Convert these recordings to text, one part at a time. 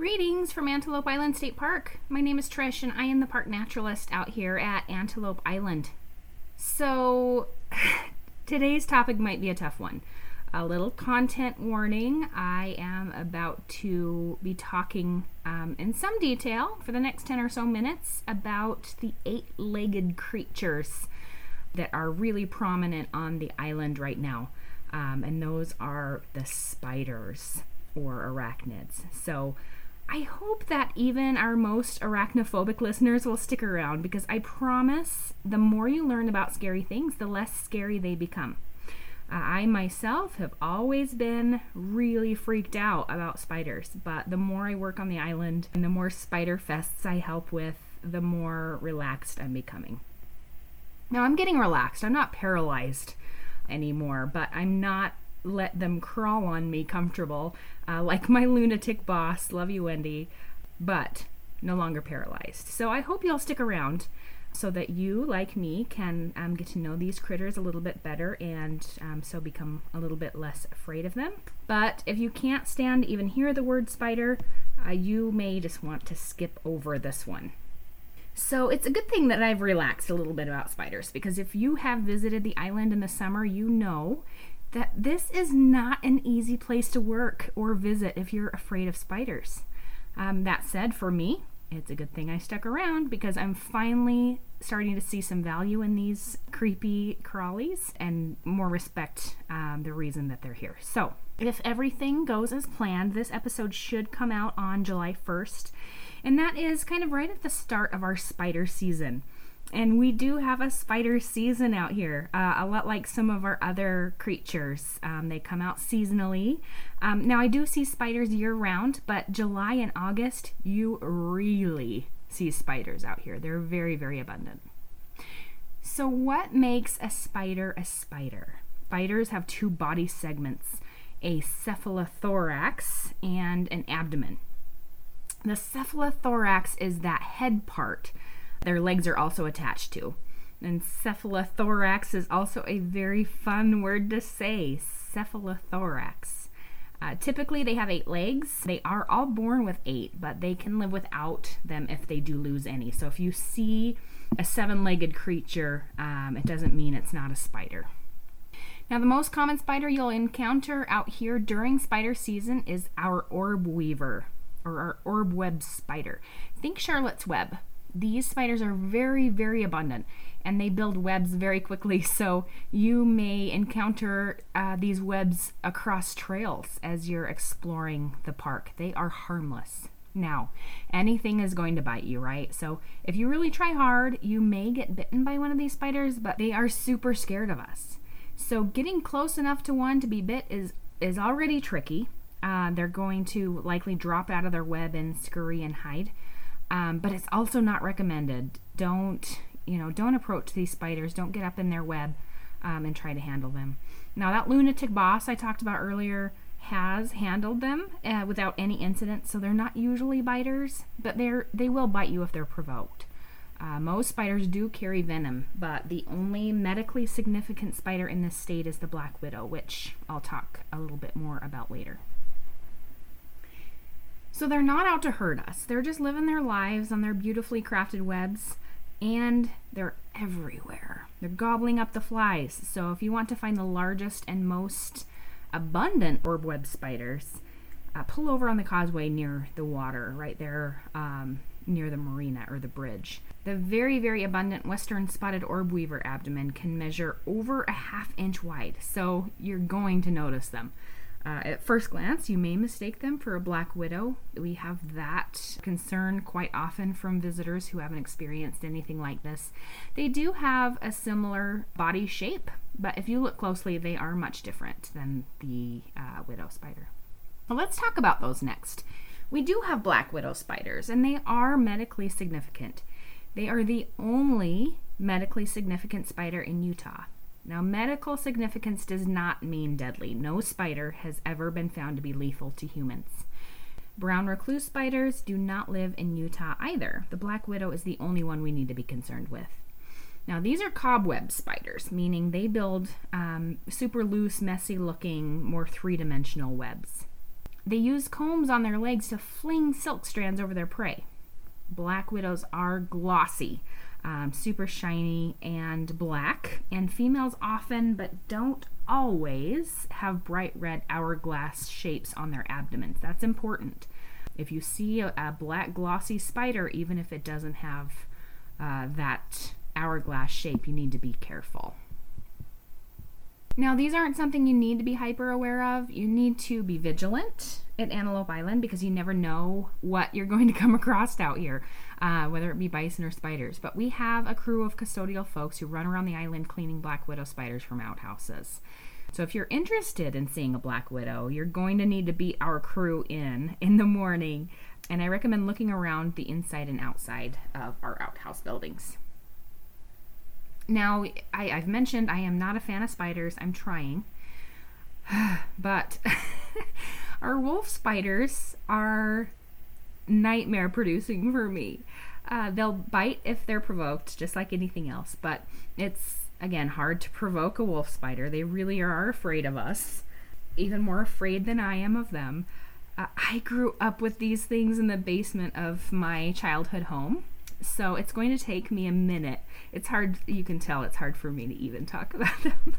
Greetings from Antelope Island State Park. My name is Trish and I am the park naturalist out here at Antelope Island. So, today's topic might be a tough one. A little content warning I am about to be talking um, in some detail for the next 10 or so minutes about the eight legged creatures that are really prominent on the island right now. Um, and those are the spiders or arachnids. So, I hope that even our most arachnophobic listeners will stick around because I promise the more you learn about scary things, the less scary they become. Uh, I myself have always been really freaked out about spiders, but the more I work on the island and the more spider fests I help with, the more relaxed I'm becoming. Now I'm getting relaxed. I'm not paralyzed anymore, but I'm not let them crawl on me comfortable, uh, like my lunatic boss. Love you, Wendy, but no longer paralyzed. So I hope you'll stick around so that you, like me, can um, get to know these critters a little bit better and um, so become a little bit less afraid of them. But if you can't stand even hear the word spider, uh, you may just want to skip over this one. So it's a good thing that I've relaxed a little bit about spiders because if you have visited the island in the summer, you know that this is not an easy place to work or visit if you're afraid of spiders. Um, that said, for me, it's a good thing I stuck around because I'm finally starting to see some value in these creepy crawlies and more respect um, the reason that they're here. So, if everything goes as planned, this episode should come out on July 1st, and that is kind of right at the start of our spider season. And we do have a spider season out here, uh, a lot like some of our other creatures. Um, they come out seasonally. Um, now, I do see spiders year round, but July and August, you really see spiders out here. They're very, very abundant. So, what makes a spider a spider? Spiders have two body segments a cephalothorax and an abdomen. The cephalothorax is that head part their legs are also attached to. And cephalothorax is also a very fun word to say cephalothorax. Uh, typically, they have eight legs. They are all born with eight, but they can live without them if they do lose any. So, if you see a seven legged creature, um, it doesn't mean it's not a spider. Now, the most common spider you'll encounter out here during spider season is our orb weaver or our orb web spider. Think Charlotte's Web these spiders are very, very abundant and they build webs very quickly. So you may encounter uh, these webs across trails as you're exploring the park. They are harmless. Now, anything is going to bite you, right? So if you really try hard, you may get bitten by one of these spiders, but they are super scared of us. So getting close enough to one to be bit is is already tricky. Uh, they're going to likely drop out of their web and scurry and hide. Um, but it's also not recommended. Don't you know? Don't approach these spiders. Don't get up in their web um, and try to handle them. Now that lunatic boss I talked about earlier has handled them uh, without any incident, so they're not usually biters, but they're they will bite you if they're provoked. Uh, most spiders do carry venom, but the only medically significant spider in this state is the black widow, which I'll talk a little bit more about later. So they're not out to hurt us. They're just living their lives on their beautifully crafted webs, and they're everywhere. They're gobbling up the flies. So if you want to find the largest and most abundant orb web spiders, uh, pull over on the causeway near the water, right there um, near the marina or the bridge. The very, very abundant western spotted orb weaver abdomen can measure over a half inch wide, so you're going to notice them. Uh, at first glance, you may mistake them for a black widow. We have that concern quite often from visitors who haven't experienced anything like this. They do have a similar body shape, but if you look closely, they are much different than the uh, widow spider. Well, let's talk about those next. We do have black widow spiders, and they are medically significant. They are the only medically significant spider in Utah. Now, medical significance does not mean deadly. No spider has ever been found to be lethal to humans. Brown recluse spiders do not live in Utah either. The black widow is the only one we need to be concerned with. Now, these are cobweb spiders, meaning they build um, super loose, messy looking, more three dimensional webs. They use combs on their legs to fling silk strands over their prey. Black widows are glossy, um, super shiny, and black, and females often, but don't always, have bright red hourglass shapes on their abdomens. That's important. If you see a, a black glossy spider, even if it doesn't have uh, that hourglass shape, you need to be careful. Now, these aren't something you need to be hyper aware of. You need to be vigilant at Antelope Island because you never know what you're going to come across out here, uh, whether it be bison or spiders. But we have a crew of custodial folks who run around the island cleaning black widow spiders from outhouses. So if you're interested in seeing a black widow, you're going to need to beat our crew in in the morning. And I recommend looking around the inside and outside of our outhouse buildings. Now, I, have mentioned I am not a fan of spiders. I'm trying. but our wolf spiders are nightmare producing for me. Uh, they'll bite if they're provoked, just like anything else. But it's, again, hard to provoke a wolf spider. They really are afraid of us, even more afraid than I am of them. Uh, I grew up with these things in the basement of my childhood home so it's going to take me a minute. It's hard, you can tell it's hard for me to even talk about them.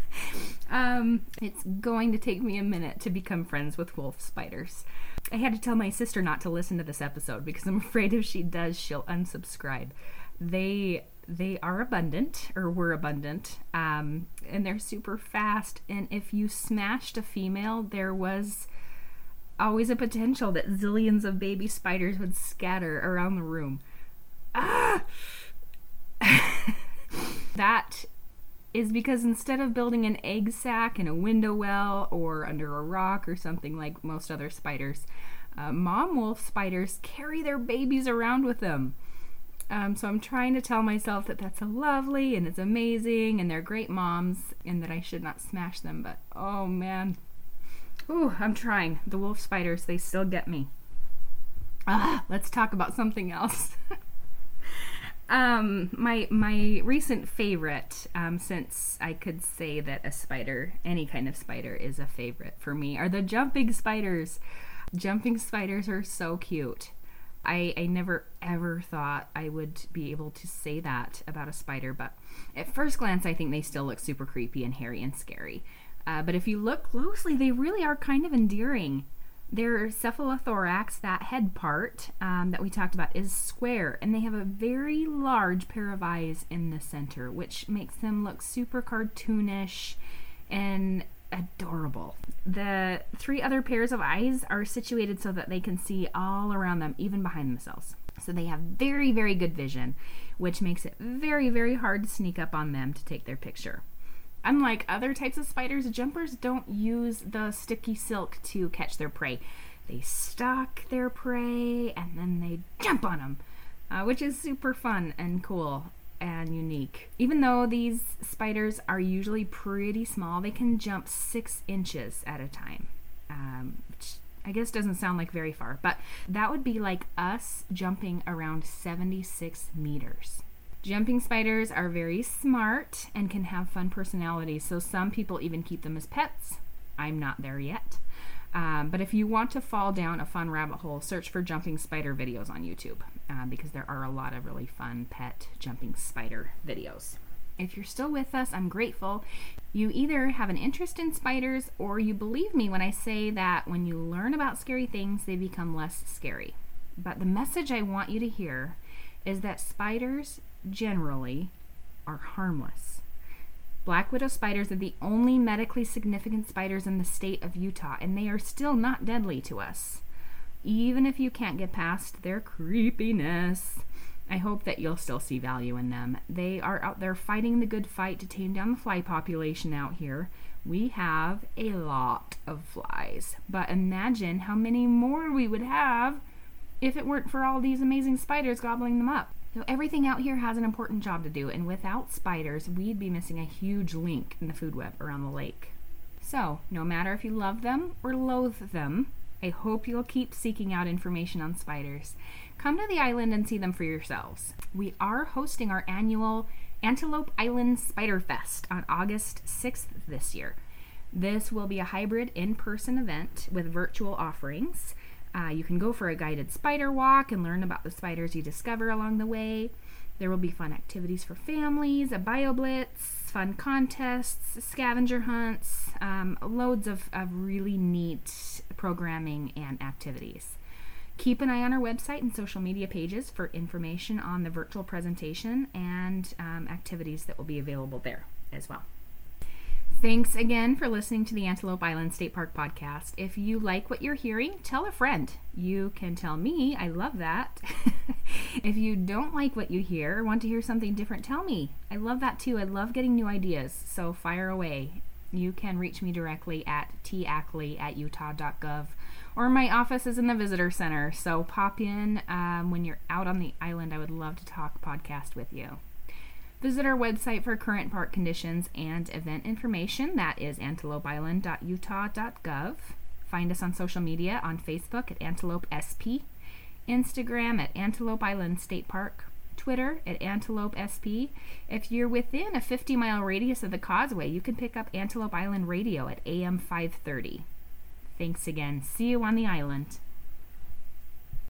um, it's going to take me a minute to become friends with wolf spiders. I had to tell my sister not to listen to this episode because I'm afraid if she does, she'll unsubscribe. They they are abundant or were abundant um, and they're super fast and if you smashed a female there was always a potential that zillions of baby spiders would scatter around the room that is because instead of building an egg sac in a window well or under a rock or something like most other spiders, uh, mom wolf spiders carry their babies around with them. Um, so I'm trying to tell myself that that's lovely and it's amazing and they're great moms and that I should not smash them. But oh man, ooh, I'm trying. The wolf spiders, they still get me. Ah, let's talk about something else. Um, my my recent favorite, um, since I could say that a spider, any kind of spider, is a favorite for me, are the jumping spiders. Jumping spiders are so cute. I, I never ever thought I would be able to say that about a spider, but at first glance, I think they still look super creepy and hairy and scary. Uh, but if you look closely, they really are kind of endearing. Their cephalothorax, that head part um, that we talked about, is square, and they have a very large pair of eyes in the center, which makes them look super cartoonish and adorable. The three other pairs of eyes are situated so that they can see all around them, even behind themselves. So they have very, very good vision, which makes it very, very hard to sneak up on them to take their picture. Unlike other types of spiders, jumpers don't use the sticky silk to catch their prey. They stalk their prey and then they jump on them, uh, which is super fun and cool and unique. Even though these spiders are usually pretty small, they can jump six inches at a time, um, which I guess doesn't sound like very far, but that would be like us jumping around 76 meters. Jumping spiders are very smart and can have fun personalities, so some people even keep them as pets. I'm not there yet. Um, but if you want to fall down a fun rabbit hole, search for jumping spider videos on YouTube uh, because there are a lot of really fun pet jumping spider videos. If you're still with us, I'm grateful. You either have an interest in spiders or you believe me when I say that when you learn about scary things, they become less scary. But the message I want you to hear is that spiders generally are harmless. Black widow spiders are the only medically significant spiders in the state of Utah, and they are still not deadly to us. Even if you can't get past their creepiness, I hope that you'll still see value in them. They are out there fighting the good fight to tame down the fly population out here. We have a lot of flies, but imagine how many more we would have if it weren't for all these amazing spiders gobbling them up. So everything out here has an important job to do, and without spiders, we'd be missing a huge link in the food web around the lake. So, no matter if you love them or loathe them, I hope you'll keep seeking out information on spiders. Come to the island and see them for yourselves. We are hosting our annual Antelope Island Spider Fest on August 6th this year. This will be a hybrid in person event with virtual offerings. Uh, you can go for a guided spider walk and learn about the spiders you discover along the way. There will be fun activities for families, a bio blitz, fun contests, scavenger hunts, um, loads of, of really neat programming and activities. Keep an eye on our website and social media pages for information on the virtual presentation and um, activities that will be available there as well. Thanks again for listening to the Antelope Island State Park podcast. If you like what you're hearing, tell a friend. You can tell me. I love that. if you don't like what you hear or want to hear something different, tell me. I love that too. I love getting new ideas. So fire away. You can reach me directly at tackley at utah.gov or my office is in the visitor center. So pop in um, when you're out on the island. I would love to talk podcast with you. Visit our website for current park conditions and event information. That is antelopeisland.utah.gov. Find us on social media on Facebook at Antelope SP, Instagram at Antelope Island State Park, Twitter at Antelope SP. If you're within a 50 mile radius of the causeway, you can pick up Antelope Island Radio at AM 530. Thanks again. See you on the island.